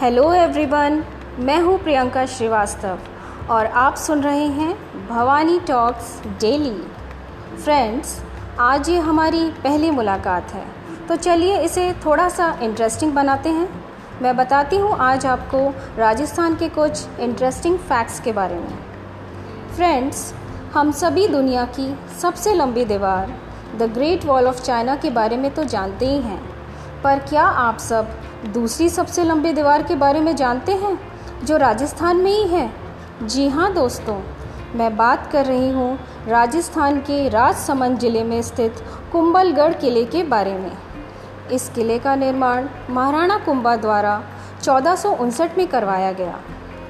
Hello everyone मैं हूँ प्रियंका श्रीवास्तव और आप सुन रहे हैं भवानी टॉक्स डेली फ्रेंड्स आज ये हमारी पहली मुलाकात है। तो चलिए इसे थोड़ा सा इंटरेस्टिंग बनाते हैं। मैं बताती हूँ आज आपको राजस्थान के कुछ इंटरेस्टिंग फैक्ट्स के बारे में। फ्रेंड्स हम सभी दुनिया की सबसे लंबी दीवार the great wall of China के बारे में तो जानते ही हैं। पर क्या आप सब दूसरी सबसे लंबी दीवार के बारे में जानते हैं, जो राजस्थान में ही है? जी हाँ दोस्तों, मैं बात कर रही हूँ राजस्थान के राजसमंद ज़िले में स्थित कुंभलगढ़ किले के बारे में। इस किले का निर्माण महाराणा कुंभा द्वारा चौदह में करवाया गया।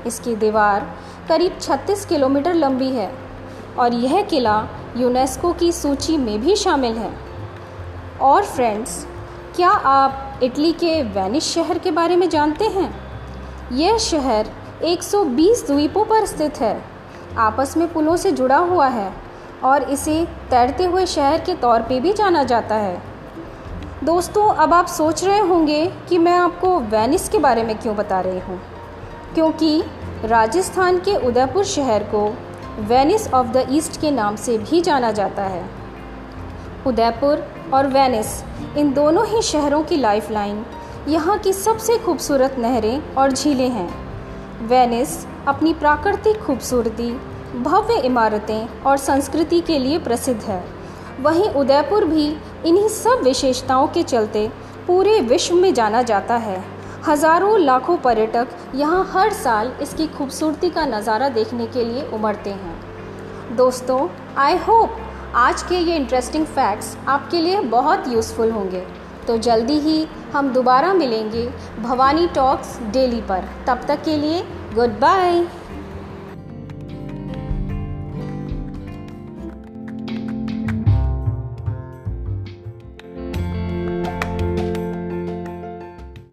इसकी दीवार करीब 36 किलोमीटर लंबी है और यह किला यूनेस्को की सूची में भी शामिल है। और फ्रेंड्स क्या आप इटली के वेनिस शहर के बारे में जानते हैं? यह शहर 120 द्वीपों पर स्थित है। आपस में पुलों से जुड़ा हुआ है और इसे तैरते हुए शहर के तौर पे भी जाना जाता है। दोस्तों, अब आप सोच रहे होंगे कि मैं आपको वेनिस के बारे में क्यों बता रही हूँ? क्योंकि राजस्थान के उदयपुर शहर को वेनिस ऑफ़ द ईस्ट के नाम से भी जाना जाता है। उदयपुर और वेनिस, इन दोनों ही शहरों की लाइफलाइन यहाँ की सबसे खूबसूरत नहरें और झीलें हैं। वेनिस अपनी प्राकृतिक खूबसूरती, भव्य इमारतें और संस्कृति के लिए प्रसिद्ध है। वहीं उदयपुर भी इन्हीं सब विशेषताओं के चलते पूरे विश्व में जाना जाता है। हज़ारों लाखों पर्यटक यहाँ हर साल इसकी खूबसूरती का नज़ारा देखने के लिए उमड़ते हैं। दोस्तों आई होप आज के ये इंटरेस्टिंग फैक्ट्स आपके लिए बहुत यूज़फुल होंगे। तो जल्दी ही हम दोबारा मिलेंगे भवानी टॉक्स डेली पर। तब तक के लिए गुड बाय